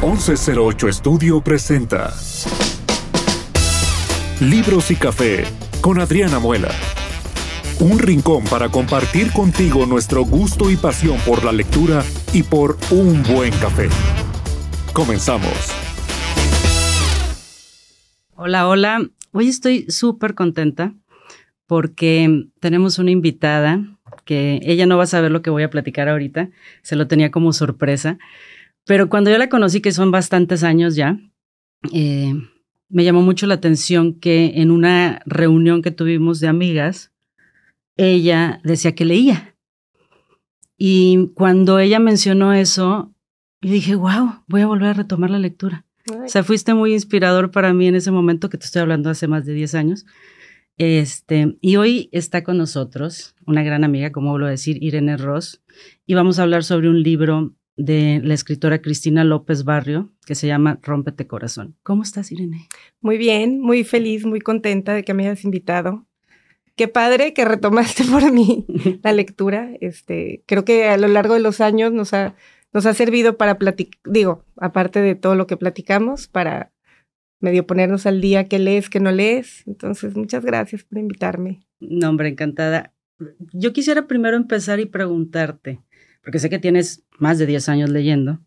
1108 Estudio presenta Libros y Café con Adriana Muela. Un rincón para compartir contigo nuestro gusto y pasión por la lectura y por un buen café. Comenzamos. Hola, hola. Hoy estoy súper contenta porque tenemos una invitada que ella no va a saber lo que voy a platicar ahorita, se lo tenía como sorpresa, pero cuando yo la conocí, que son bastantes años ya, eh, me llamó mucho la atención que en una reunión que tuvimos de amigas, ella decía que leía. Y cuando ella mencionó eso, yo dije, wow, voy a volver a retomar la lectura. O sea, fuiste muy inspirador para mí en ese momento que te estoy hablando hace más de 10 años. Este, y hoy está con nosotros una gran amiga, como vuelvo a decir, Irene Ross, y vamos a hablar sobre un libro de la escritora Cristina López Barrio que se llama Rómpete Corazón. ¿Cómo estás, Irene? Muy bien, muy feliz, muy contenta de que me hayas invitado. Qué padre que retomaste por mí la lectura. Este, creo que a lo largo de los años nos ha, nos ha servido para platicar, digo, aparte de todo lo que platicamos, para medio ponernos al día qué lees, qué no lees. Entonces, muchas gracias por invitarme. No, hombre, encantada. Yo quisiera primero empezar y preguntarte, porque sé que tienes más de 10 años leyendo.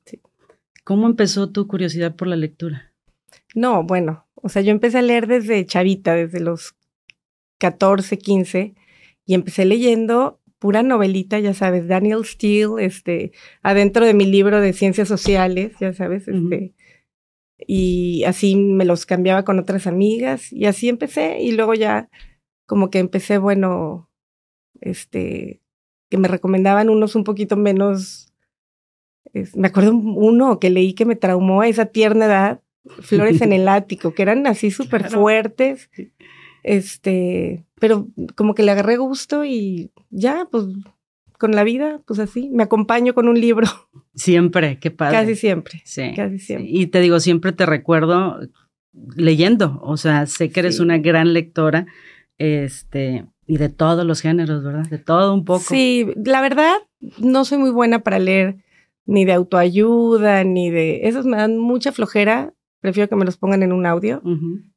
¿Cómo empezó tu curiosidad por la lectura? No, bueno, o sea, yo empecé a leer desde chavita, desde los 14, 15, y empecé leyendo pura novelita, ya sabes, Daniel Steele, este, adentro de mi libro de ciencias sociales, ya sabes, este, y así me los cambiaba con otras amigas y así empecé y luego ya como que empecé, bueno, este, que me recomendaban unos un poquito menos, me acuerdo uno que leí que me traumó a esa tierna edad, Flores en el ático, que eran así súper fuertes, este, pero como que le agarré gusto y ya, pues con la vida, pues así, me acompaño con un libro. Siempre, qué padre. Casi siempre. Sí. Casi siempre. Y te digo, siempre te recuerdo leyendo, o sea, sé que eres una gran lectora, este, y de todos los géneros, ¿verdad? De todo un poco. Sí, la verdad, no soy muy buena para leer ni de autoayuda, ni de, esos me dan mucha flojera, prefiero que me los pongan en un audio.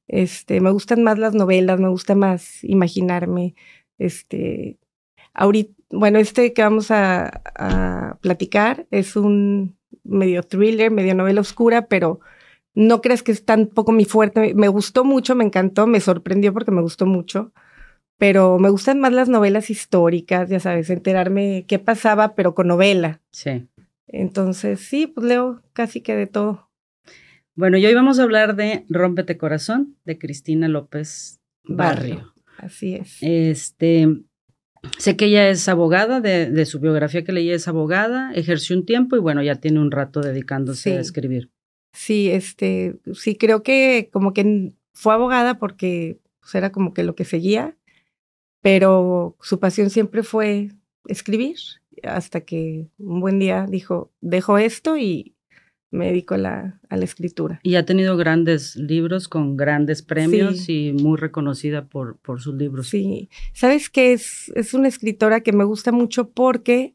Este, me gustan más las novelas, me gusta más imaginarme, este, ahorita, bueno, este que vamos a, platicar es un medio thriller, medio novela oscura, pero no creas que es tan poco mi fuerte. Me gustó mucho, me encantó, me sorprendió porque me gustó mucho, pero me gustan más las novelas históricas, ya sabes, enterarme qué pasaba, pero con novela. Sí. Entonces, sí, pues leo casi que de todo. Bueno, y hoy vamos a hablar de Rómpete Corazón, de Cristina López Barrio. Barrio. Así es. Este, Sé que ella es abogada, de, su biografía que leí es abogada, ejerció un tiempo y bueno, ya tiene un rato dedicándose a escribir. Sí, este, sí, creo que como que fue abogada porque pues, era como que lo que seguía, pero su pasión siempre fue escribir, hasta que un buen día dijo, dejo esto y me dedico a la, a la escritura. Y ha tenido grandes libros con grandes premios y muy reconocida por, por sus libros. Sí, sabes que es, es una escritora que me gusta mucho porque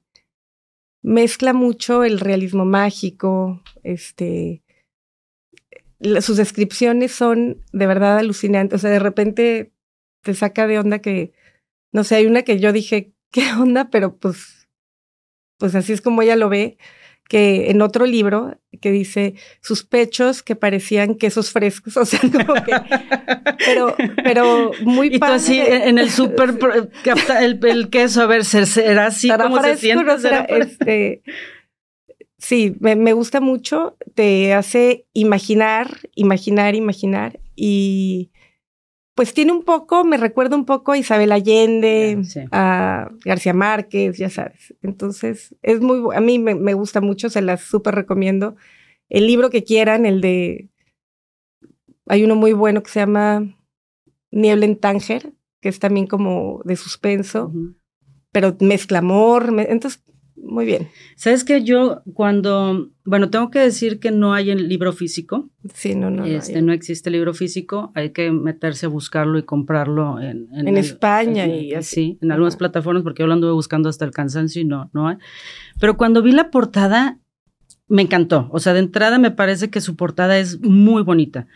mezcla mucho el realismo mágico, este, sus descripciones son de verdad alucinantes, o sea, de repente te saca de onda que, no sé, hay una que yo dije, ¿qué onda? Pero pues, pues así es como ella lo ve que en otro libro que dice sus pechos que parecían quesos frescos, o sea, como que, pero, pero muy y tú así en el súper el, el, queso, a ver, será así como se siente. este, sí, me, me gusta mucho, te hace imaginar, imaginar, imaginar y pues tiene un poco, me recuerda un poco a Isabel Allende, a García Márquez, ya sabes. Entonces, es muy, a mí me, gusta mucho, se las súper recomiendo. El libro que quieran, el de, hay uno muy bueno que se llama Niebla en Tánger, que es también como de suspenso, pero mezcla amor, entonces muy bien. Sabes que yo cuando, bueno, tengo que decir que no hay el libro físico. Sí, no, no. Este, no, existe libro físico, hay que meterse a buscarlo y comprarlo en, en, España y así. en algunas plataformas, porque yo lo anduve buscando hasta el cansancio y no, no hay. Pero cuando vi la portada, me encantó. O sea, de entrada me parece que su portada es muy bonita.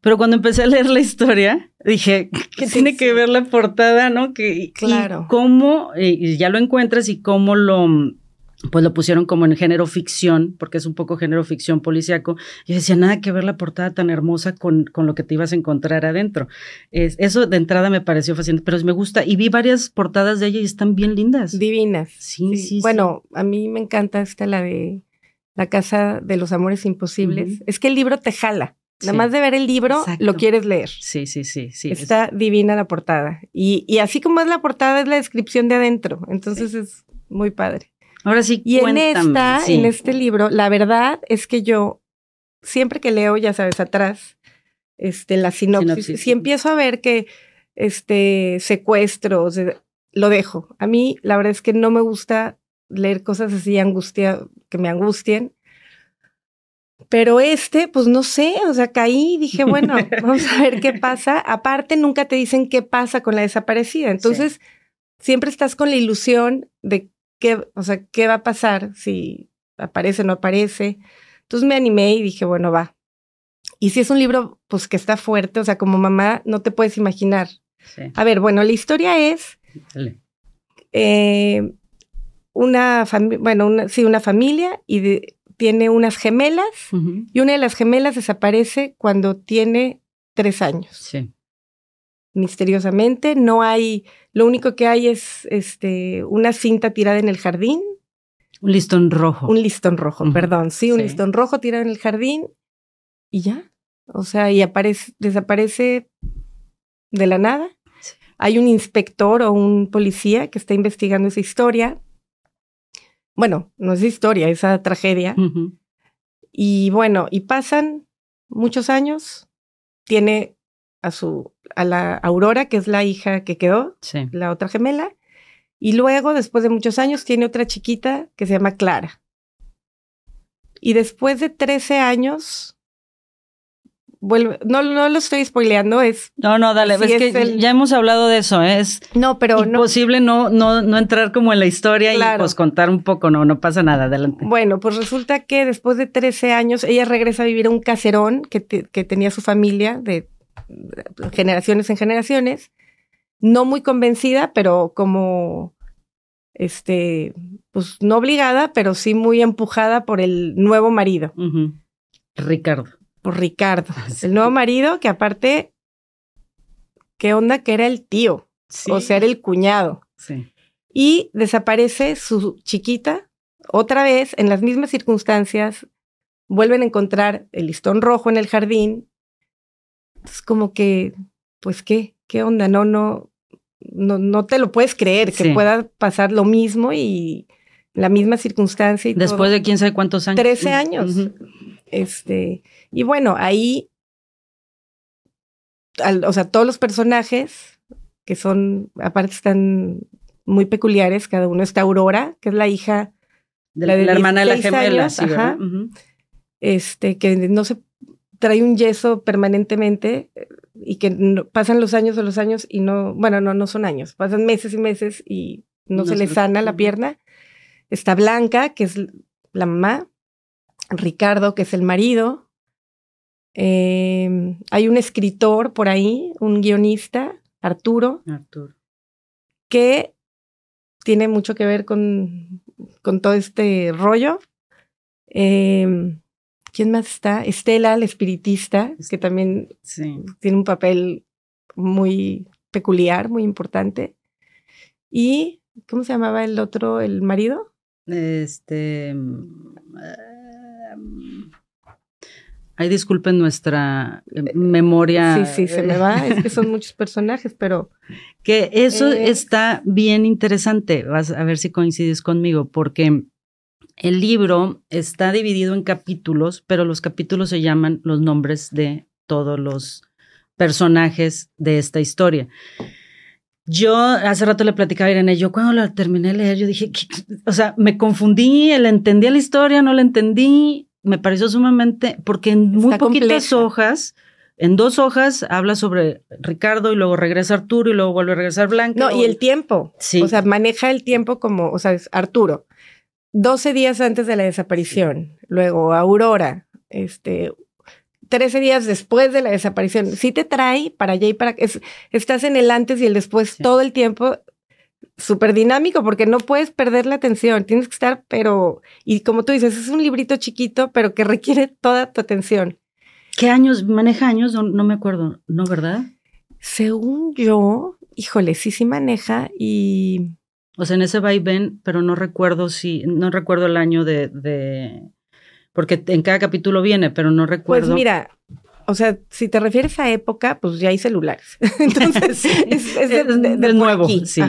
Pero cuando empecé a leer la historia, dije, ¿qué tiene que ver la portada, no? Que, claro. Y cómo, y ya lo encuentras y cómo lo, pues lo pusieron como en género ficción, porque es un poco género ficción policíaco. Yo decía, nada que ver la portada tan hermosa con, con lo que te ibas a encontrar adentro. Es, eso de entrada me pareció fascinante, pero me gusta. Y vi varias portadas de ella y están bien lindas. Divinas. Sí, sí. sí bueno, a mí me encanta esta, la de La Casa de los Amores Imposibles. Es que el libro te jala. Nada más de ver el libro, lo quieres leer. Sí, sí, sí, sí. Está divina la portada. Y, y, así como es la portada, es la descripción de adentro. Entonces es muy padre. Ahora sí, y en esta, en este libro, la verdad es que yo, siempre que leo, ya sabes, atrás, este, la sinopsis, si empiezo a ver que este secuestros, lo dejo. A mí, la verdad es que no me gusta leer cosas así angustia, que me angustien. Pero este, pues no sé, o sea, caí y dije, bueno, vamos a ver qué pasa. Aparte, nunca te dicen qué pasa con la desaparecida. Entonces, siempre estás con la ilusión de qué, o sea, qué va a pasar si aparece o no aparece. Entonces me animé y dije, bueno, va. Y si es un libro, pues que está fuerte, o sea, como mamá, no te puedes imaginar. A ver, bueno, la historia es eh, una familia, bueno, una, sí, una familia y de, tiene unas gemelas y una de las gemelas desaparece cuando tiene tres años. Sí. Misteriosamente, no hay, lo único que hay es este, una cinta tirada en el jardín. Un listón rojo. Un listón rojo, perdón, sí, un listón rojo tirado en el jardín y ya. O sea, y aparece, desaparece de la nada. Hay un inspector o un policía que está investigando esa historia bueno, no es historia, esa tragedia. Y bueno, y pasan muchos años, tiene a su, a la Aurora, que es la hija que quedó, la otra gemela, y luego, después de muchos años, tiene otra chiquita que se llama Clara. Y después de 13 años, vuelve, no, no lo estoy spoileando, es... No, no, dale, es, que ya hemos hablado de eso, ¿eh? es no, pero imposible no, no, no entrar como en la historia y pues contar un poco, no, no pasa nada, adelante. Bueno, pues resulta que después de 13 años ella regresa a vivir a un caserón que, que tenía su familia de generaciones en generaciones, no muy convencida, pero como este, pues no obligada, pero sí muy empujada por el nuevo marido. Ricardo por Ricardo, el nuevo marido que aparte, ¿qué onda que era el tío? O sea, era el cuñado. Sí. Y desaparece su chiquita otra vez en las mismas circunstancias. Vuelven a encontrar el listón rojo en el jardín. Es como que, pues, ¿qué? ¿Qué onda? No, no, no, no te lo puedes creer que pueda pasar lo mismo y la misma circunstancia. Y Después de quién sabe cuántos años. Trece años. Este, y bueno, ahí, o sea, todos los personajes que son, aparte están muy peculiares, cada uno está Aurora, que es la hija de la, hermana de la gemela, este, que no se trae un yeso permanentemente y que pasan los años o los años y no, bueno, no, no son años, pasan meses y meses y no, se le sana la pierna. Está Blanca, que es la mamá, Ricardo, que es el marido. Em, hay un escritor por ahí, un guionista, Arturo, Arturo, que tiene mucho que ver con, con todo este rollo. Em, ¿Quién más está? Estela, la espiritista, que también tiene un papel muy peculiar, muy importante. ¿Y cómo se llamaba el otro, el marido? Este. Ay, disculpen nuestra eh, memoria. Sí, sí, se me va, es que son muchos personajes, pero... Que eso eh, está bien interesante, vas a ver si coincides conmigo, porque el libro está dividido en capítulos, pero los capítulos se llaman los nombres de todos los personajes de esta historia. Yo hace rato le platicaba a Irene, yo cuando la terminé de leer, yo dije, o sea, me confundí, le entendí la historia, no la entendí, me pareció sumamente, porque en muy poquitas hojas, en dos hojas habla sobre Ricardo y luego regresa Arturo y luego vuelve a regresar Blanca. No, y el tiempo. Sí. O sea, maneja el tiempo como, o sea, es Arturo. 12 días antes de la desaparición. luego Aurora, este, 13 días después de la desaparición. Sí te trae para allá y para es, estás en el antes y el después todo el tiempo. Súper dinámico porque no puedes perder la atención, tienes que estar, pero, y como tú dices, es un librito chiquito, pero que requiere toda tu atención. ¿Qué años? ¿Maneja años? No, no me acuerdo, ¿no, verdad? Según yo, híjole, sí, sí maneja y... O sea, en ese va y ven, pero no recuerdo si, no recuerdo el año de, de, porque en cada capítulo viene, pero no recuerdo. Pues mira, o sea, si te refieres a época, pues ya hay celulares. Entonces, es, de, nuevo, sí.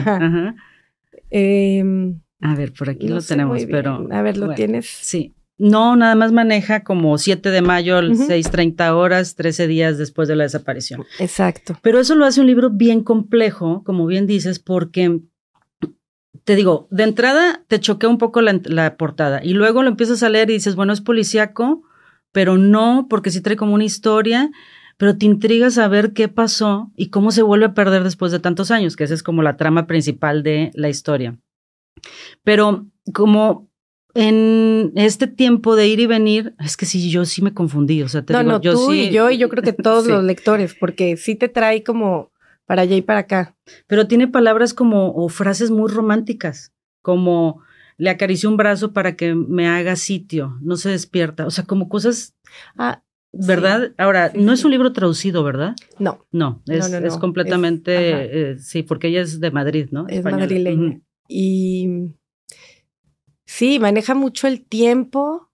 Em, a ver, por aquí lo tenemos, pero... A ver, ¿lo tienes? Sí. No, nada más maneja como 7 de mayo, 6.30 horas, 13 días después de la desaparición. Exacto. Pero eso lo hace un libro bien complejo, como bien dices, porque te digo, de entrada te choquea un poco la, portada y luego lo empiezas a leer y dices, bueno, es policíaco, pero no, porque sí trae como una historia, pero te intrigas a ver qué pasó y cómo se vuelve a perder después de tantos años, que esa es como la trama principal de la historia. Pero como en este tiempo de ir y venir, es que sí, yo sí me confundí, o sea, te no, digo, no, yo tú sí, y yo y yo creo que todos los lectores, porque sí te trae como para allá y para acá. Pero tiene palabras como o frases muy románticas, como le acarició un brazo para que me haga sitio, no se despierta, o sea, como cosas, ah, ¿verdad? Ahora, no es un libro traducido, ¿verdad? No. No, es, es completamente, eh, sí, porque ella es de Madrid, ¿no? Es madrileña. Y sí, maneja mucho el tiempo,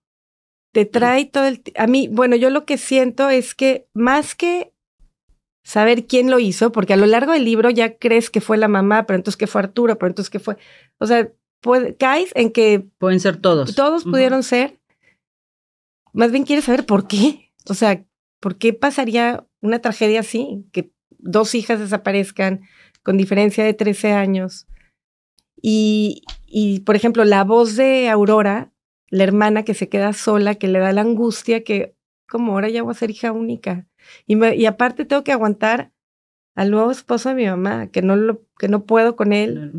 te trae todo el... A mí, bueno, yo lo que siento es que más que saber quién lo hizo, porque a lo largo del libro ya crees que fue la mamá, pero entonces que fue Arturo, pero entonces que fue, o sea, puede, caes en que... Pueden ser todos. Todos pudieron ser. Más bien quieres saber por qué. O sea, ¿por qué pasaría una tragedia así? Que dos hijas desaparezcan con diferencia de 13 años. Y, y, por ejemplo, la voz de Aurora, la hermana que se queda sola, que le da la angustia que, como ahora ya voy a ser hija única. Y, y aparte tengo que aguantar al nuevo esposo de mi mamá, que no, lo, que no puedo con él.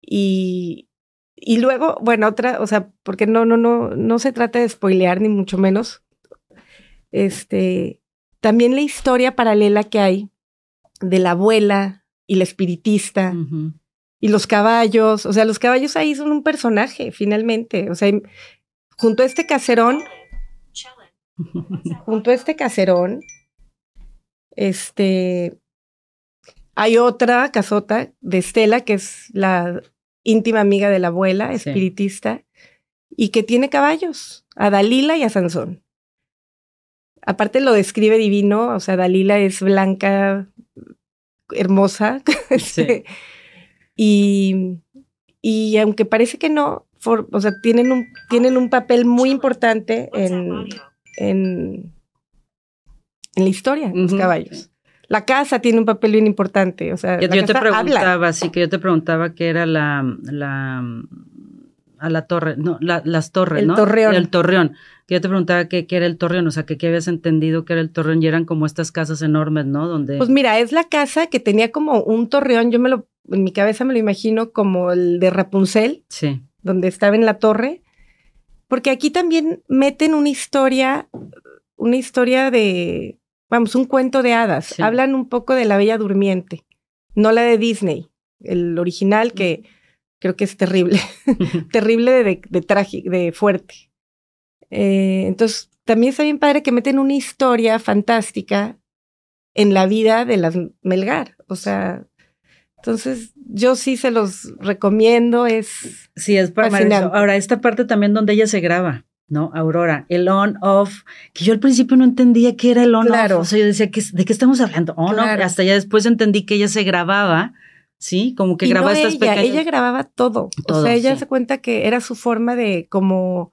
y, y luego, bueno, otra, o sea, porque no, no, no, no se trata de spoilear, ni mucho menos. Este, también la historia paralela que hay de la abuela y la espiritista y los caballos. O sea, los caballos ahí son un personaje, finalmente. O sea, junto a este caserón junto a este caserón, este, hay otra casota de Estela, que es la íntima amiga de la abuela, espiritista, y que tiene caballos, a Dalila y a Sansón. Aparte lo describe divino, o sea, Dalila es blanca, hermosa, este, y, y aunque parece que no, o sea, tienen un, tienen un papel muy importante en, en, en la historia, los caballos. La casa tiene un papel bien importante, o sea, yo, te preguntaba, sí, que yo te preguntaba qué era la, la a la torre, no, las torres, el ¿no? Torreón. El torreón. Que yo te preguntaba qué, qué era el torreón, o sea, que qué habías entendido que era el torreón y eran como estas casas enormes, ¿no? Donde... Pues mira, es la casa que tenía como un torreón, yo me lo, en mi cabeza me lo imagino como el de Rapunzel. Sí. Donde estaba en la torre porque aquí también meten una historia, una historia de, vamos, un cuento de hadas. Hablan un poco de la Bella Durmiente, no la de Disney, el original que creo que es terrible, terrible de, de, de fuerte. Eh, entonces, también está bien padre que meten una historia fantástica en la vida de las Melgar. O sea, entonces, yo sí se los recomiendo, es Sí, es fascinante. Ahora, esta parte también donde ella se graba, ¿no? Aurora, el on-off, que yo al principio no entendía qué era el on-off. Claro. O sea, yo decía, ¿de qué estamos hablando? On Hasta ya después entendí que ella se grababa, ¿sí? Como que grababa estas ella, Ella grababa todo. o sea, ella se cuenta que era su forma de como...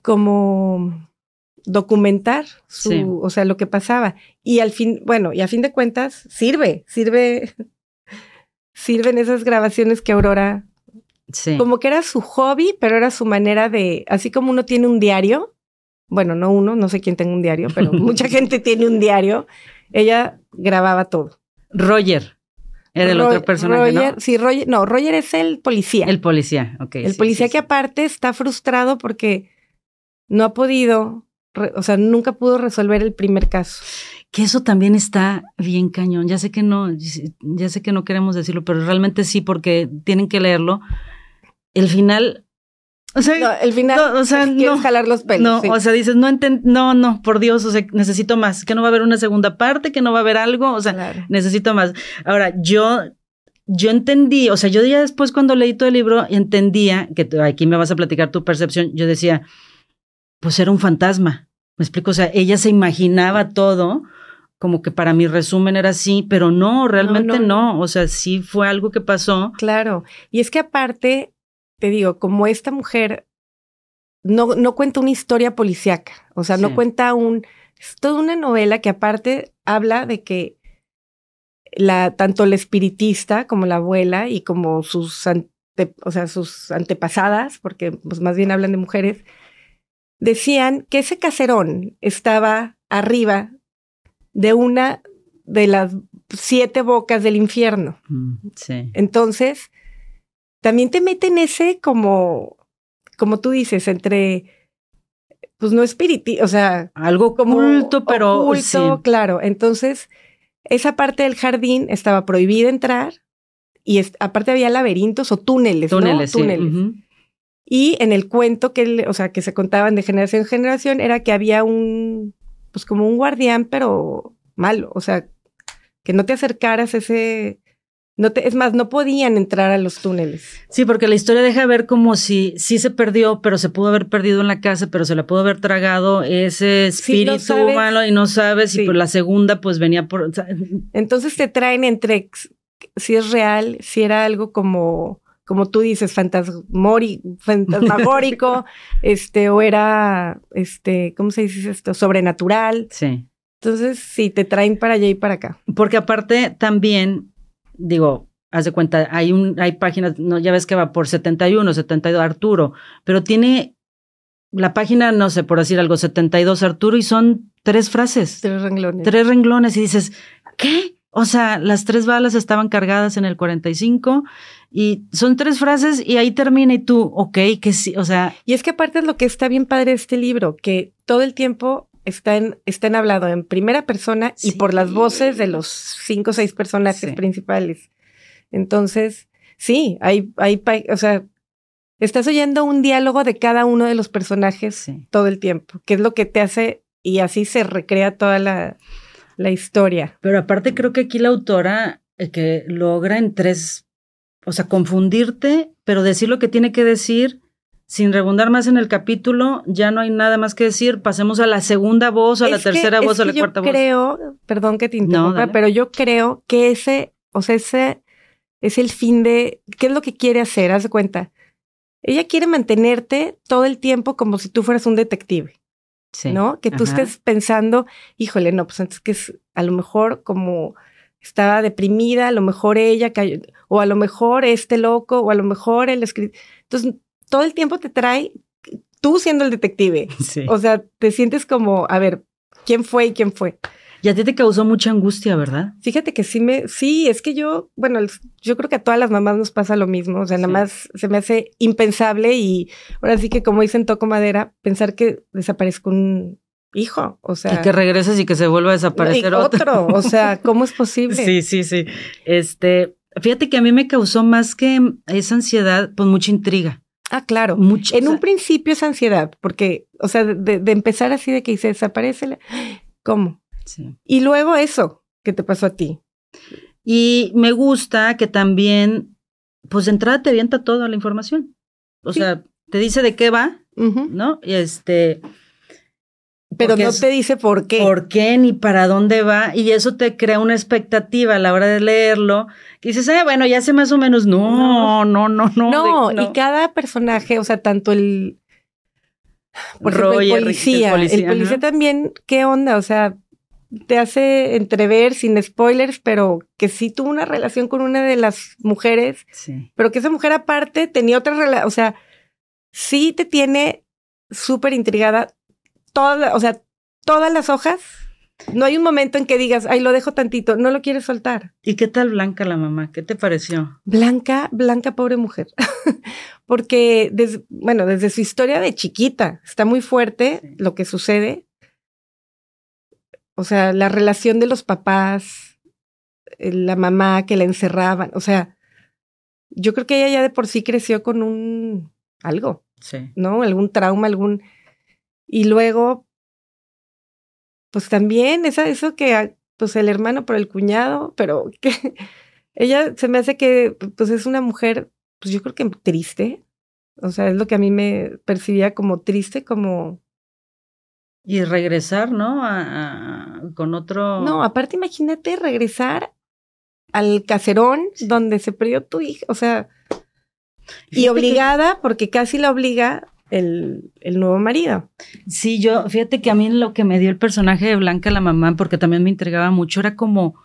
como documentar su, o sea, lo que pasaba. Y al fin, bueno, y a fin de cuentas, sirve, sirve, sirven esas grabaciones que Aurora, sí. como que era su hobby, pero era su manera de, así como uno tiene un diario, bueno, no uno, no sé quién tenga un diario, pero mucha gente tiene un diario, ella grababa todo. Roger. Era el Ro- otro personaje, Roger, ¿no? Sí, Roger, no, Roger es el policía. El policía, ok. El sí, policía sí, que aparte está frustrado porque no ha podido, o sea, nunca pudo resolver el primer caso. Que eso también está bien cañón. Ya sé que no, ya sé que no queremos decirlo, pero realmente sí, porque tienen que leerlo. El final, o sea, No, el final, no, o sea, no. jalar los pelos. no, sí. o sea, dices, no enten- no, no, por Dios, o sea, necesito más, que no va a haber una segunda parte, que no va a haber algo, o sea, Claro. necesito más. Ahora, yo, yo entendí, o sea, yo ya después cuando leí todo el libro, entendía, que aquí me vas a platicar tu percepción, yo decía, pues era un fantasma. Me explico, o sea, ella se imaginaba todo, como que para mi resumen era así, pero no, realmente no, no, o sea, sí fue algo que pasó. Claro. Y es que aparte, te digo, como esta mujer no, no cuenta una historia policíaca, o sea, no cuenta un... Es toda una novela que aparte habla de que la, tanto la espiritista como la abuela y como sus, ante- o sea, sus antepasadas, porque pues más bien hablan de mujeres, decían que ese caserón estaba arriba de una de las siete bocas del infierno. Mm, Sí. Entonces, también te meten ese como, como tú dices, entre, pues no espiriti, o sea, Algo como oculto, pero oculto, sí. claro. Entonces, esa parte del jardín estaba prohibida entrar y es- aparte había laberintos o túneles, ¿no? túneles, sí. túneles. Y en el cuento que, o sea, que se contaban de generación en generación era que había un, pues como un guardián, pero malo, o sea, que no te acercaras a ese, no te, es más, no podían entrar a los túneles. Sí, porque la historia deja ver como si sí se perdió, pero se pudo haber perdido en la casa, pero se la pudo haber tragado ese Sí, no espíritu malo y no sabes. Sí. Y pues la segunda, pues venía por. Entonces te traen entre si es real, si era algo como, como tú dices, fantasmori, fantasmagórico, este, o era, este, ¿cómo se dice esto? Sobrenatural. sí. Entonces, sí, te traen para allá y para acá. Porque aparte también, digo, haz de cuenta, hay un, hay páginas, no, ya ves que va por 71, 72 Arturo, pero tiene la página, no sé, por decir algo, 72 Arturo y son tres frases. Tres renglones. tres renglones y dices, ¿qué? O sea, las tres balas estaban cargadas en el 45 y son tres frases y ahí termina y tú, ok, que sí, o sea, Y es que aparte es lo que está bien padre de este libro, que todo el tiempo está en, está en hablado en primera persona y por las voces de los cinco o seis personajes Sí. principales. Entonces, sí, hay, hay, o sea, estás oyendo un diálogo de cada uno de los personajes sí. todo el tiempo, que es lo que te hace, y así se recrea toda la, la historia. Pero aparte creo que aquí la autora eh, que logra en tres, o sea, confundirte, pero decir lo que tiene que decir sin rebundar más en el capítulo, ya no hay nada más que decir, pasemos a la segunda voz, a la que- tercera voz, a la yo cuarta voz. creo, perdón que te interrumpa, dale. pero yo creo que ese, o sea, ese es el fin de, ¿qué es lo que quiere hacer? Haz de cuenta. Ella quiere mantenerte todo el tiempo como si tú fueras un detective, Sí. ¿no? Que tú Ajá. estés pensando, híjole, no, pues antes que es, a lo mejor como estaba deprimida, a lo mejor ella cayó, o a lo mejor este loco, o a lo mejor el escritor. Entonces, todo el tiempo te trae tú siendo el detective. Sí. O sea, te sientes como, a ver, ¿quién fue y quién fue? Y a ti te causó mucha angustia, ¿verdad? Fíjate que sí me, sí, es que yo, bueno, yo creo que a todas las mamás nos pasa lo mismo, o sea, nada más se me hace impensable y ahora sí que como dicen Toco Madera, pensar que desaparezca un hijo, o sea, y que regreses y que se vuelva a y desaparecer otro. otro, o sea, ¿cómo es posible? Sí, sí, sí. Este, fíjate que a mí me causó más que esa ansiedad, pues mucha intriga. Ah, claro. Mucha, En o un principio es ansiedad, porque, o sea, de, de empezar así de que se desaparece, ¿cómo? Sí. Y luego eso que te pasó a ti. Y me gusta que también, pues de entrada te avienta toda la información. O Sí. sea, te dice de qué va. ¿no? Y este. Pero no es- te dice por qué. por qué ni para dónde va y eso te crea una expectativa a la hora de leerlo que dices, ah, bueno, ya sé más o menos, no, no, no, no. No, de- y cada personaje, o sea, tanto el, por ejemplo, Roger, el policía, el policía, el policía ajá. también, ¿qué onda? O sea, te hace entrever sin spoilers, pero que sí tuvo una relación con una de las mujeres, Sí. pero que esa mujer aparte tenía otra relación, o sea, sí te tiene súper intrigada, toda, o sea, todas las hojas no hay un momento en que digas, ay, lo dejo tantito, no lo quieres soltar. ¿Y qué tal Blanca la mamá? ¿Qué te pareció? Blanca, Blanca, pobre mujer. Porque, desde, bueno, desde su historia de chiquita, está muy fuerte Sí. lo que sucede. O sea, la relación de los papás, eh, la mamá que la encerraban, o sea, yo creo que ella ya de por sí creció con un algo. Sí. ¿no? Algún trauma, algún... Y luego, pues también esa, eso que, ah, pues el hermano por el cuñado, pero que ella se me hace que, pues es una mujer, pues yo creo que triste. O sea, es lo que a mí me percibía como triste, como... Y regresar, ¿no? A- a- con otro... No, aparte imagínate regresar al caserón donde se perdió tu hija, o sea, y que- obligada, porque casi la obliga el, el nuevo marido. Sí, yo, fíjate que a mí lo que me dio el personaje de Blanca la mamá, porque también me intrigaba mucho, era como,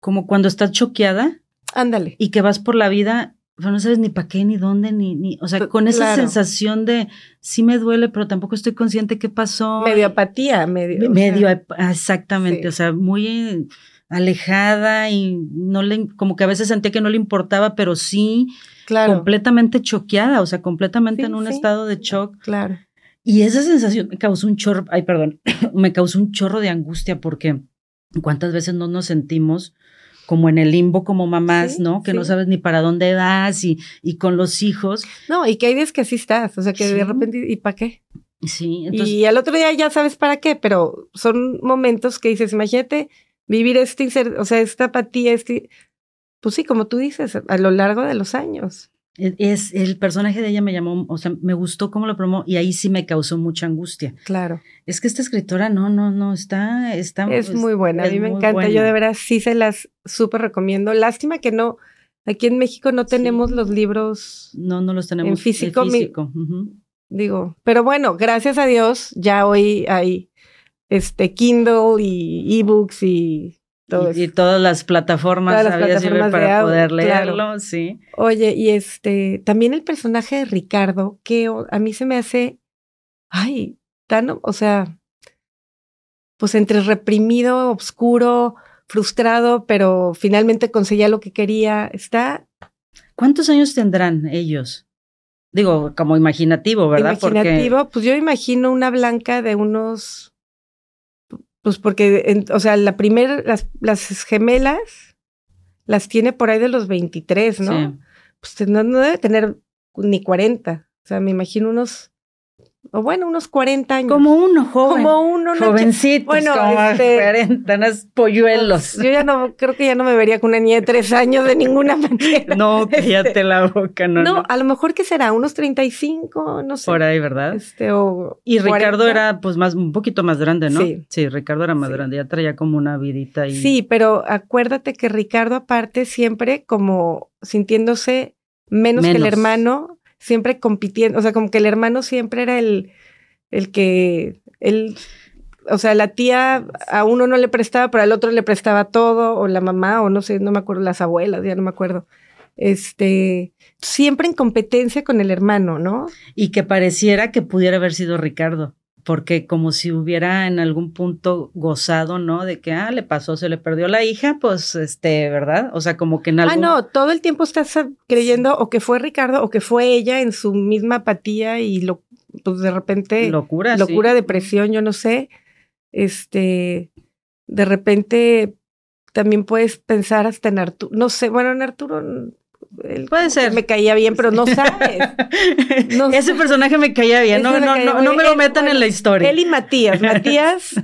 como cuando estás choqueada Ándale. y que vas por la vida, pero no sabes ni para qué, ni dónde, ni, ni, o sea, P- con esa claro. sensación de sí me duele, pero tampoco estoy consciente qué pasó. Medio apatía, medio. Medio, sea, exactamente, sí. o sea, muy alejada y no le, como que a veces sentía que no le importaba, pero sí claro, completamente choqueada, o sea, completamente Sí, en un sí. estado de shock. claro. Y esa sensación me causó un chorro, ay, perdón, me causó un chorro de angustia porque cuántas veces no nos sentimos como en el limbo como mamás, Sí, ¿no? Que no sabes ni para dónde vas y, y con los hijos. No, y que hay días que así estás, o sea, que Sí. de repente, ¿y para qué? Sí, entonces, y al otro día ya sabes para qué, pero son momentos que dices, imagínate vivir este, o sea, esta apatía, este, pues sí, como tú dices, a lo largo de los años. E- es, el personaje de ella me llamó, o sea, me gustó cómo lo promó y ahí sí me causó mucha angustia. Claro. Es que esta escritora, no, no, no, está, está. Es muy buena, a es mí me encanta, yo de veras sí se las súper recomiendo. Lástima que no, aquí en México no tenemos Sí. los libros, No, no los tenemos En físico, mi- digo, pero bueno, gracias a Dios, ya hoy hay este Kindle y ebooks y y, todas las plataformas Todas las de para audio, poder claro. leerlo, sí. Oye, y este, también el personaje de Ricardo, que a mí se me hace, ay, tan, o sea, pues entre reprimido, oscuro, frustrado, pero finalmente conseguía lo que quería. Está ¿Cuántos años tendrán ellos? Digo, como imaginativo, ¿verdad? imaginativo. Pues yo imagino una blanca de unos, pues porque, en- o sea, la primera, las, las gemelas las tiene por ahí de los 23, Porque, ¿no? sí. pues no, no debe tener ni 40. O sea, me imagino unos, o bueno, unos 40 años. Como uno joven. Como uno, una Jovencitos, Bueno, como este- 40, unos polluelos. Yo ya no, creo que ya no me vería con una niña de tres años de ninguna manera. No, cállate Este, la boca, no, No, no. a lo mejor que será, unos 35, no sé. Por ahí, ¿verdad? Este, o Y Ricardo 40. era pues más, un poquito más grande, ¿no? Sí. Ricardo era más Sí. grande, ya traía como una vidita ahí. Sí, pero acuérdate que Ricardo aparte siempre como sintiéndose menos, que el hermano, siempre compitiendo, o sea, como que el hermano siempre era el, el que, él, o sea, la tía a uno no le prestaba, pero al otro le prestaba todo, o la mamá, o no sé, no me acuerdo, las abuelas, ya no me acuerdo. Este, siempre en competencia con el hermano, ¿no? Y que pareciera que pudiera haber sido Ricardo, porque como si hubiera en algún punto gozado, ¿no? De que, ah, le pasó, se le perdió la hija, pues, este, ¿verdad? O sea, como que en algún... Ah, no, todo el tiempo estás ah, creyendo o que fue Ricardo o que fue ella en su misma apatía y lo, pues de repente, Locura, locura, sí. depresión, yo no sé. Este, de repente también puedes pensar hasta en Arturo, no sé, bueno, en Arturo él Puede ser. me caía bien, pero no sabes. No Ese personaje me caía bien, no, me no, caía no, me lo Él, metan en la historia. Él y Matías, Matías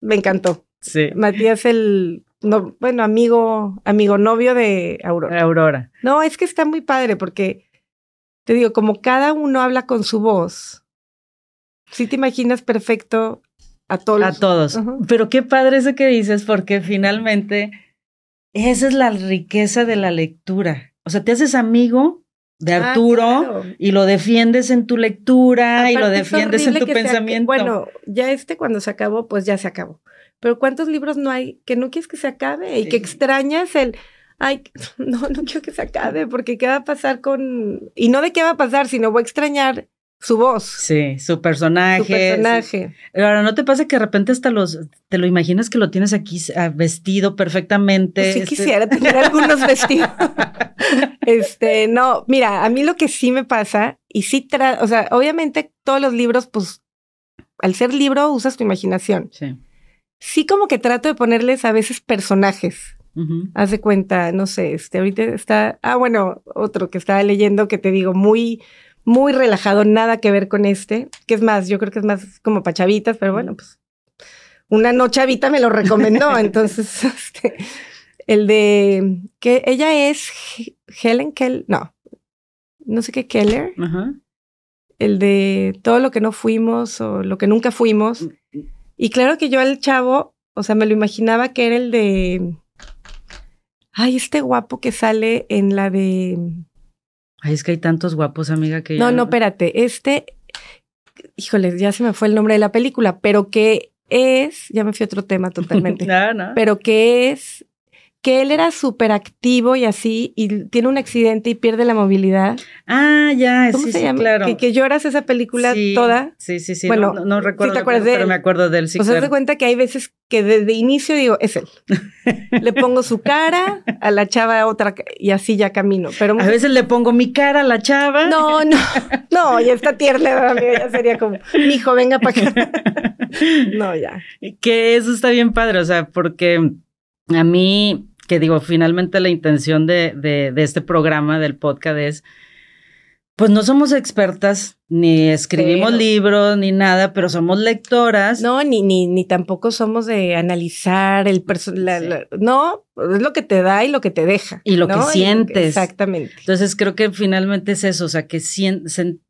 me encantó. Sí. Matías el no, bueno, amigo, amigo novio de Aurora. Aurora. No, es que está muy padre porque te digo, como cada uno habla con su voz, sí te imaginas perfecto a todos. A todos. Pero qué padre eso que dices, porque finalmente esa es la riqueza de la lectura. O sea, te haces amigo de Ah, Arturo claro. y lo defiendes en tu lectura y lo defiendes en tu pensamiento. Bueno, ya este cuando se acabó, pues ya se acabó. Pero ¿cuántos libros no hay que no quieres que se acabe y Sí. que extrañas el, ay, no, no quiero que se acabe porque qué va a pasar con, y no de qué va a pasar, sino voy a extrañar su voz. Sí, su personaje. Su personaje. Ahora, ¿no te pasa que de repente hasta los, te lo imaginas que lo tienes aquí ah, vestido perfectamente? Pues sí este quisiera tener algunos vestidos. este, no, mira, a mí lo que sí me pasa, y sí, tra o sea, obviamente todos los libros, pues, al ser libro usas tu imaginación. Sí. Sí como que trato de ponerles a veces personajes. Haz de cuenta, no sé, este, ahorita está, ah, bueno, otro que estaba leyendo que te digo, muy, muy relajado, nada que ver con este, que es más, yo creo que es más como para chavitas, pero bueno, pues una no chavita me lo recomendó, entonces, este, el de, que ella es He- Helen Keller, no, no sé qué Keller, Ajá. el de todo lo que no fuimos o lo que nunca fuimos, y claro que yo al chavo, o sea, me lo imaginaba que era el de. Ay, este guapo que sale en la de. Ay, es que hay tantos guapos, amiga, que No, ya no, espérate. Este. Híjole, ya se me fue el nombre de la película, pero que es. Ya me fui a otro tema totalmente. No, no. pero que es. Que él era súper activo y así, y tiene un accidente y pierde la movilidad. Ah, ya, ¿Cómo sí, se sí, llama? claro. Que, que lloras esa película Sí, toda. Sí, sí, sí. Bueno, no, no, no sí recuerdo, te acuerdas de pero él. me acuerdo de él, sí, o sea, haz claro. de cuenta que hay veces que desde inicio digo, es él. Le pongo su cara, a la chava otra, ca- y así ya camino. Pero A veces le pongo mi cara a la chava. no, no, no, ya está tierna, ya sería como, mi hijo, venga para acá. No, ya. Que eso está bien padre, o sea, porque a mí, que digo, finalmente la intención de, de, de este programa, del podcast, es, pues no somos expertas, ni escribimos Pero- libros, ni nada, pero somos lectoras. No, ni, ni, ni tampoco somos de analizar el personal. No, es lo que te da y lo que te deja. Y lo que sientes. exactamente. Entonces creo que finalmente es eso, o sea, que sen-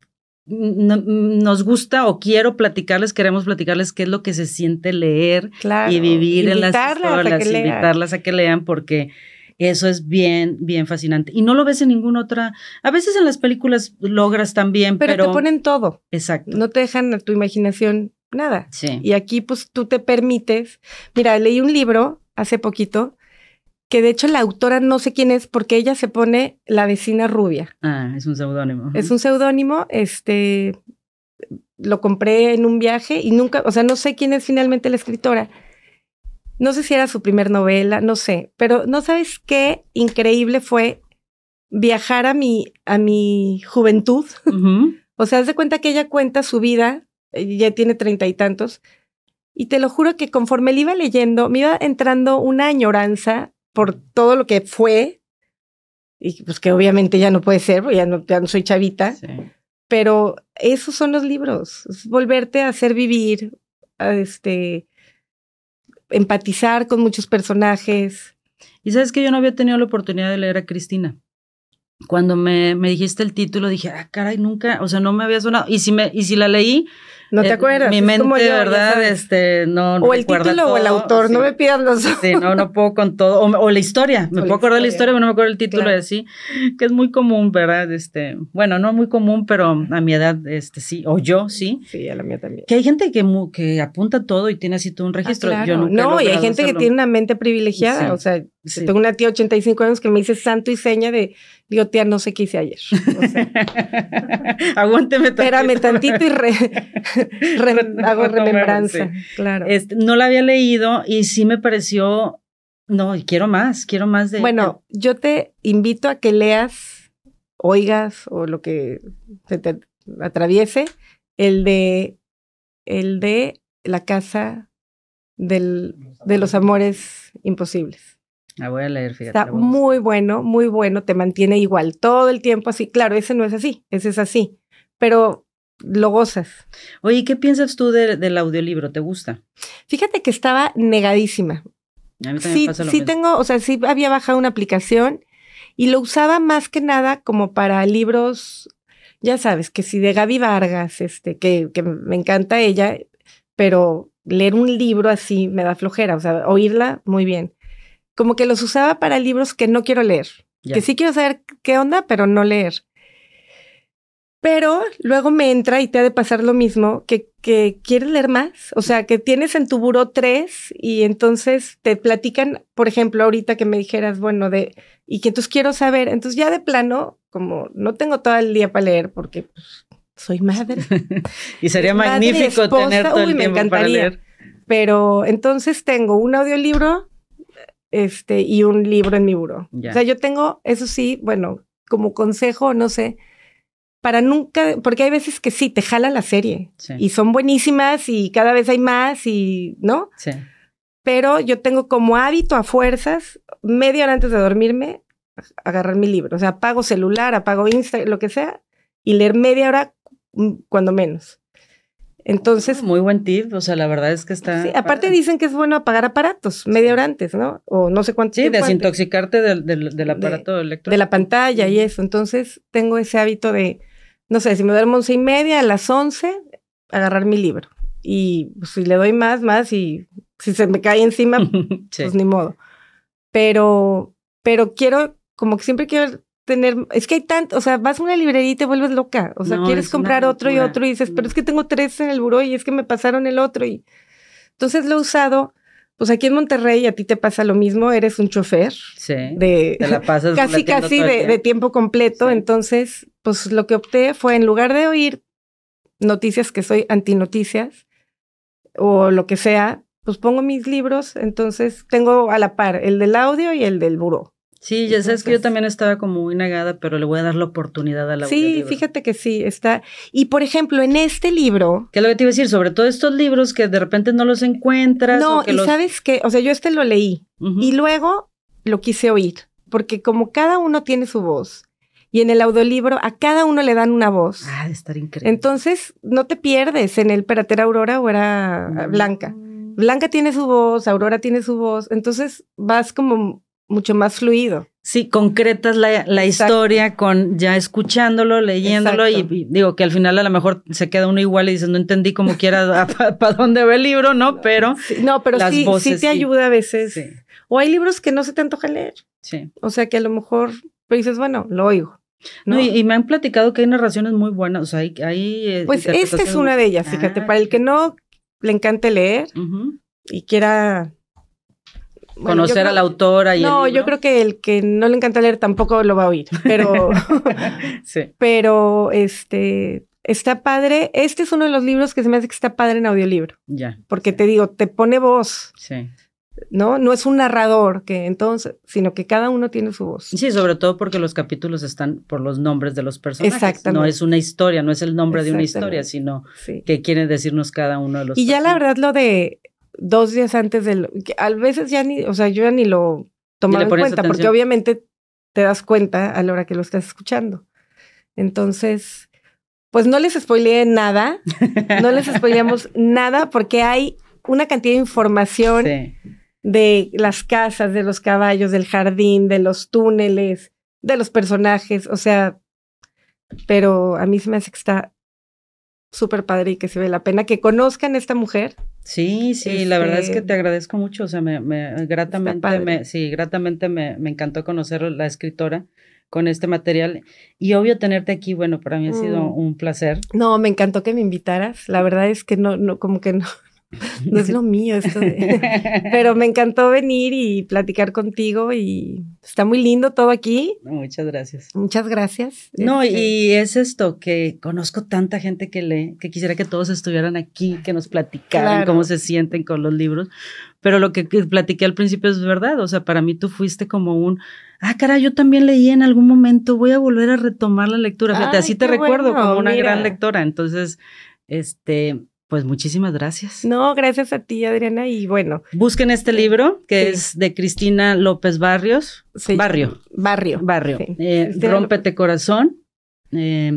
nos gusta o quiero platicarles, queremos platicarles qué es lo que se siente leer Claro. y vivir en las lean. invitarlas a que lean porque eso es bien, bien fascinante. Y no lo ves en ninguna otra, a veces en las películas logras también, Pero, pero... te ponen todo. Exacto. No te dejan a tu imaginación nada. Sí. Y aquí pues tú te permites. Mira, leí un libro hace poquito que de hecho la autora no sé quién es porque ella se pone la vecina rubia. Ah, es un seudónimo. Es un seudónimo, este lo compré en un viaje y nunca, o sea, no sé quién es finalmente la escritora. No sé si era su primer novela, no sé, pero no sabes qué increíble fue viajar a mi a mi juventud. O sea, haz de cuenta que ella cuenta su vida, eh, ya tiene treinta y tantos, y te lo juro que conforme le iba leyendo, me iba entrando una añoranza por todo lo que fue, y pues que obviamente ya no puede ser, porque ya no, ya no soy chavita, Sí. pero esos son los libros, es volverte a hacer vivir, a este, empatizar con muchos personajes. Y sabes que yo no había tenido la oportunidad de leer a Cristina. Cuando me, me dijiste el título, dije, ah, caray, nunca, o sea, no me había sonado. Y si me, y si la leí, ¿No te eh, acuerdas? Mi mente, yo, ya ¿verdad? Este, no. o el título o el autor, no me pidas los. Sí, no, no puedo con todo. O, o la historia. Me O puedo acordar de la historia. pero no me acuerdo el título Claro. de sí. Que es muy común, ¿verdad? Este, bueno, no muy común, pero a mi edad, este, sí. O yo, sí. Sí, a la mía también. Que hay gente que, mu- que apunta todo y tiene así todo un registro. Ah, Yo claro. he no, y hay gente que tiene una mente privilegiada. Sí, O sea, sí. tengo una tía de 85 años que me dice santo y seña de, digo, tía, no sé qué hice ayer. O sea, Aguánteme tantito. espérame tantito y re- hago remembranza. Claro. Este, no la había leído y sí me pareció, no, quiero más, quiero más de Bueno, yo te invito a que leas, oigas o lo que se te atraviese, el de, el de la casa del, de los amores imposibles. La voy a leer, fíjate. Está muy bueno, muy bueno, te mantiene igual todo el tiempo así. Claro, ese no es así, ese es así, pero lo gozas. Oye, ¿qué piensas tú de- del audiolibro? ¿Te gusta? Fíjate que estaba negadísima. A mí también Sí, pasa lo sí mismo. tengo, o sea, sí había bajado una aplicación y lo usaba más que nada como para libros, ya sabes, que si de Gaby Vargas, este, que, que me encanta ella, pero leer un libro así me da flojera, o sea, oírla muy bien. Como que los usaba para libros que no quiero leer, Ya. que sí quiero saber qué onda, pero no leer. Pero luego me entra y te ha de pasar lo mismo, que, que quieres leer más. O sea, que tienes en tu buró tres y entonces te platican, por ejemplo, ahorita que me dijeras, bueno, de, y que entonces quiero saber. Entonces ya de plano, como no tengo todo el día para leer porque pues, soy madre. y sería Madre, magnífico esposa, tener todo uy, el me tiempo para encantaría. leer. Pero entonces tengo un audiolibro este, y un libro en mi buró. Ya. O sea, yo tengo, eso sí, bueno, como consejo, no sé, para nunca, porque hay veces que sí, te jala la serie Sí. y son buenísimas y cada vez hay más y, ¿no? sí. Pero yo tengo como hábito a fuerzas, media hora antes de dormirme, agarrar mi libro. O sea, apago celular, apago Instagram, lo que sea, y leer media hora mm, cuando menos. Entonces, Muy buen tip. O sea, la verdad es que está. Sí, aparte dicen que es bueno apagar aparatos media hora antes, ¿no? O no sé cuánto Sí, tiempo desintoxicarte del, del, del aparato electrónico. de la pantalla y eso. Entonces tengo ese hábito de, no sé, si me duermo once y media, a las once, agarrar mi libro. Y pues, si le doy más, más, y si se me cae encima, sí. pues ni modo. Pero, pero quiero, como que siempre quiero tener, es que hay tanto, o sea, vas a una librería y te vuelves loca. O sea, No, quieres comprar otro y otro y dices, pero es que tengo tres en el buró y es que me pasaron el otro. Y entonces lo he usado, pues aquí en Monterrey a ti te pasa lo mismo, eres un chofer Sí. de Te la pasas casi, casi de, de tiempo. tiempo completo. Sí. Entonces, pues lo que opté fue en lugar de oír noticias que soy antinoticias o lo que sea, pues pongo mis libros. Entonces tengo a la par el del audio y el del buró. Sí, ya sabes que yo también estaba como muy negada, pero le voy a dar la oportunidad a la Sí, fíjate que sí, está. Y por ejemplo, en este libro, ¿Qué es lo que te iba a decir? Sobre todo estos libros que de repente no los encuentras. no, o que y los... sabes que, o sea, yo este lo leí Ujú. y luego lo quise oír, porque como cada uno tiene su voz y en el audiolibro a cada uno le dan una voz. Ah, de estar increíble. Entonces, no te pierdes en el, pero ¿era Aurora o era Mm. Blanca? Blanca tiene su voz, Aurora tiene su voz, entonces vas como mucho más fluido. Sí, concretas la, la historia con ya escuchándolo, leyéndolo y, digo que al final a lo mejor se queda uno igual y dices, no entendí cómo quiera para dónde va el libro, ¿no? Pero Sí, no, pero Las sí, voces, sí te ayuda a veces. sí, O hay libros que no se te antoja leer. sí. O sea, que a lo mejor pero dices, bueno, lo oigo. No, ¿no? y, y me han platicado que hay narraciones muy buenas, o sea, hay... hay eh, pues esta es una de ellas, fíjate, Ah, para el que no le encante leer y quiera bueno, Conocer a la autora y el No, yo creo que el que no le encanta leer tampoco lo va a oír, pero sí. pero este está padre. Este es uno de los libros que se me hace que está padre en audiolibro, Ya. porque te digo, te pone voz, Sí. ¿no? No es un narrador que entonces, sino que cada uno tiene su voz. Sí, sobre todo porque los capítulos están por los nombres de los personajes. Exactamente. No es una historia, no es el nombre de una historia, sino Sí. que quiere decirnos cada uno de los Y ya la verdad lo de dos días antes del, a veces ya ni, o sea, yo ya ni lo tomaba en cuenta, porque obviamente te das cuenta a la hora que lo estás escuchando. Entonces, pues no les spoileé nada, no les spoileamos nada, porque hay una cantidad de información Sí. de las casas, de los caballos, del jardín, de los túneles, de los personajes, o sea, pero a mí se me hace que está súper padre y que se ve la pena que conozcan a esta mujer. Sí, sí, la verdad es que Este, te agradezco mucho, o sea, me, me gratamente, me, sí, gratamente me, me encantó conocer la escritora con este material y obvio tenerte aquí, bueno, para mí ha sido Mm. un placer. No, me encantó que me invitaras. La verdad es que no, no, como que no, no es lo mío esto de- Pero me encantó venir y platicar contigo y está muy lindo todo aquí. Muchas gracias. Muchas gracias. No, Este, y es esto, que conozco tanta gente que lee, que quisiera que todos estuvieran aquí, que nos platicaran Claro. cómo se sienten con los libros, pero lo que, que platiqué al principio es verdad, o sea, para mí tú fuiste como un, ah, cara, yo también leí en algún momento, voy a volver a retomar la lectura, fíjate, Ay, así te recuerdo bueno, como una mira. gran lectora, entonces, este, pues muchísimas gracias. No, gracias a ti, Adriana. Y bueno, Busquen este libro, que Sí. es de Cristina López Barrios, se- Barrio. Barrio. Barrio. Sí. Eh, Rómpete corazón. eh,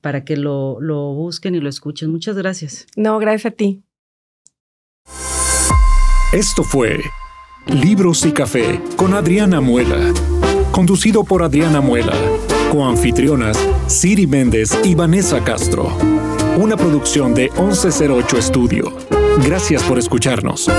para que lo, lo busquen y lo escuchen. Muchas gracias. No, gracias a ti. Esto fue Libros y Café con Adriana Muela. Conducido por Adriana Muela. Coanfitrionas Siri Méndez y Vanessa Castro. Una producción de 1108 Estudio. Gracias por escucharnos.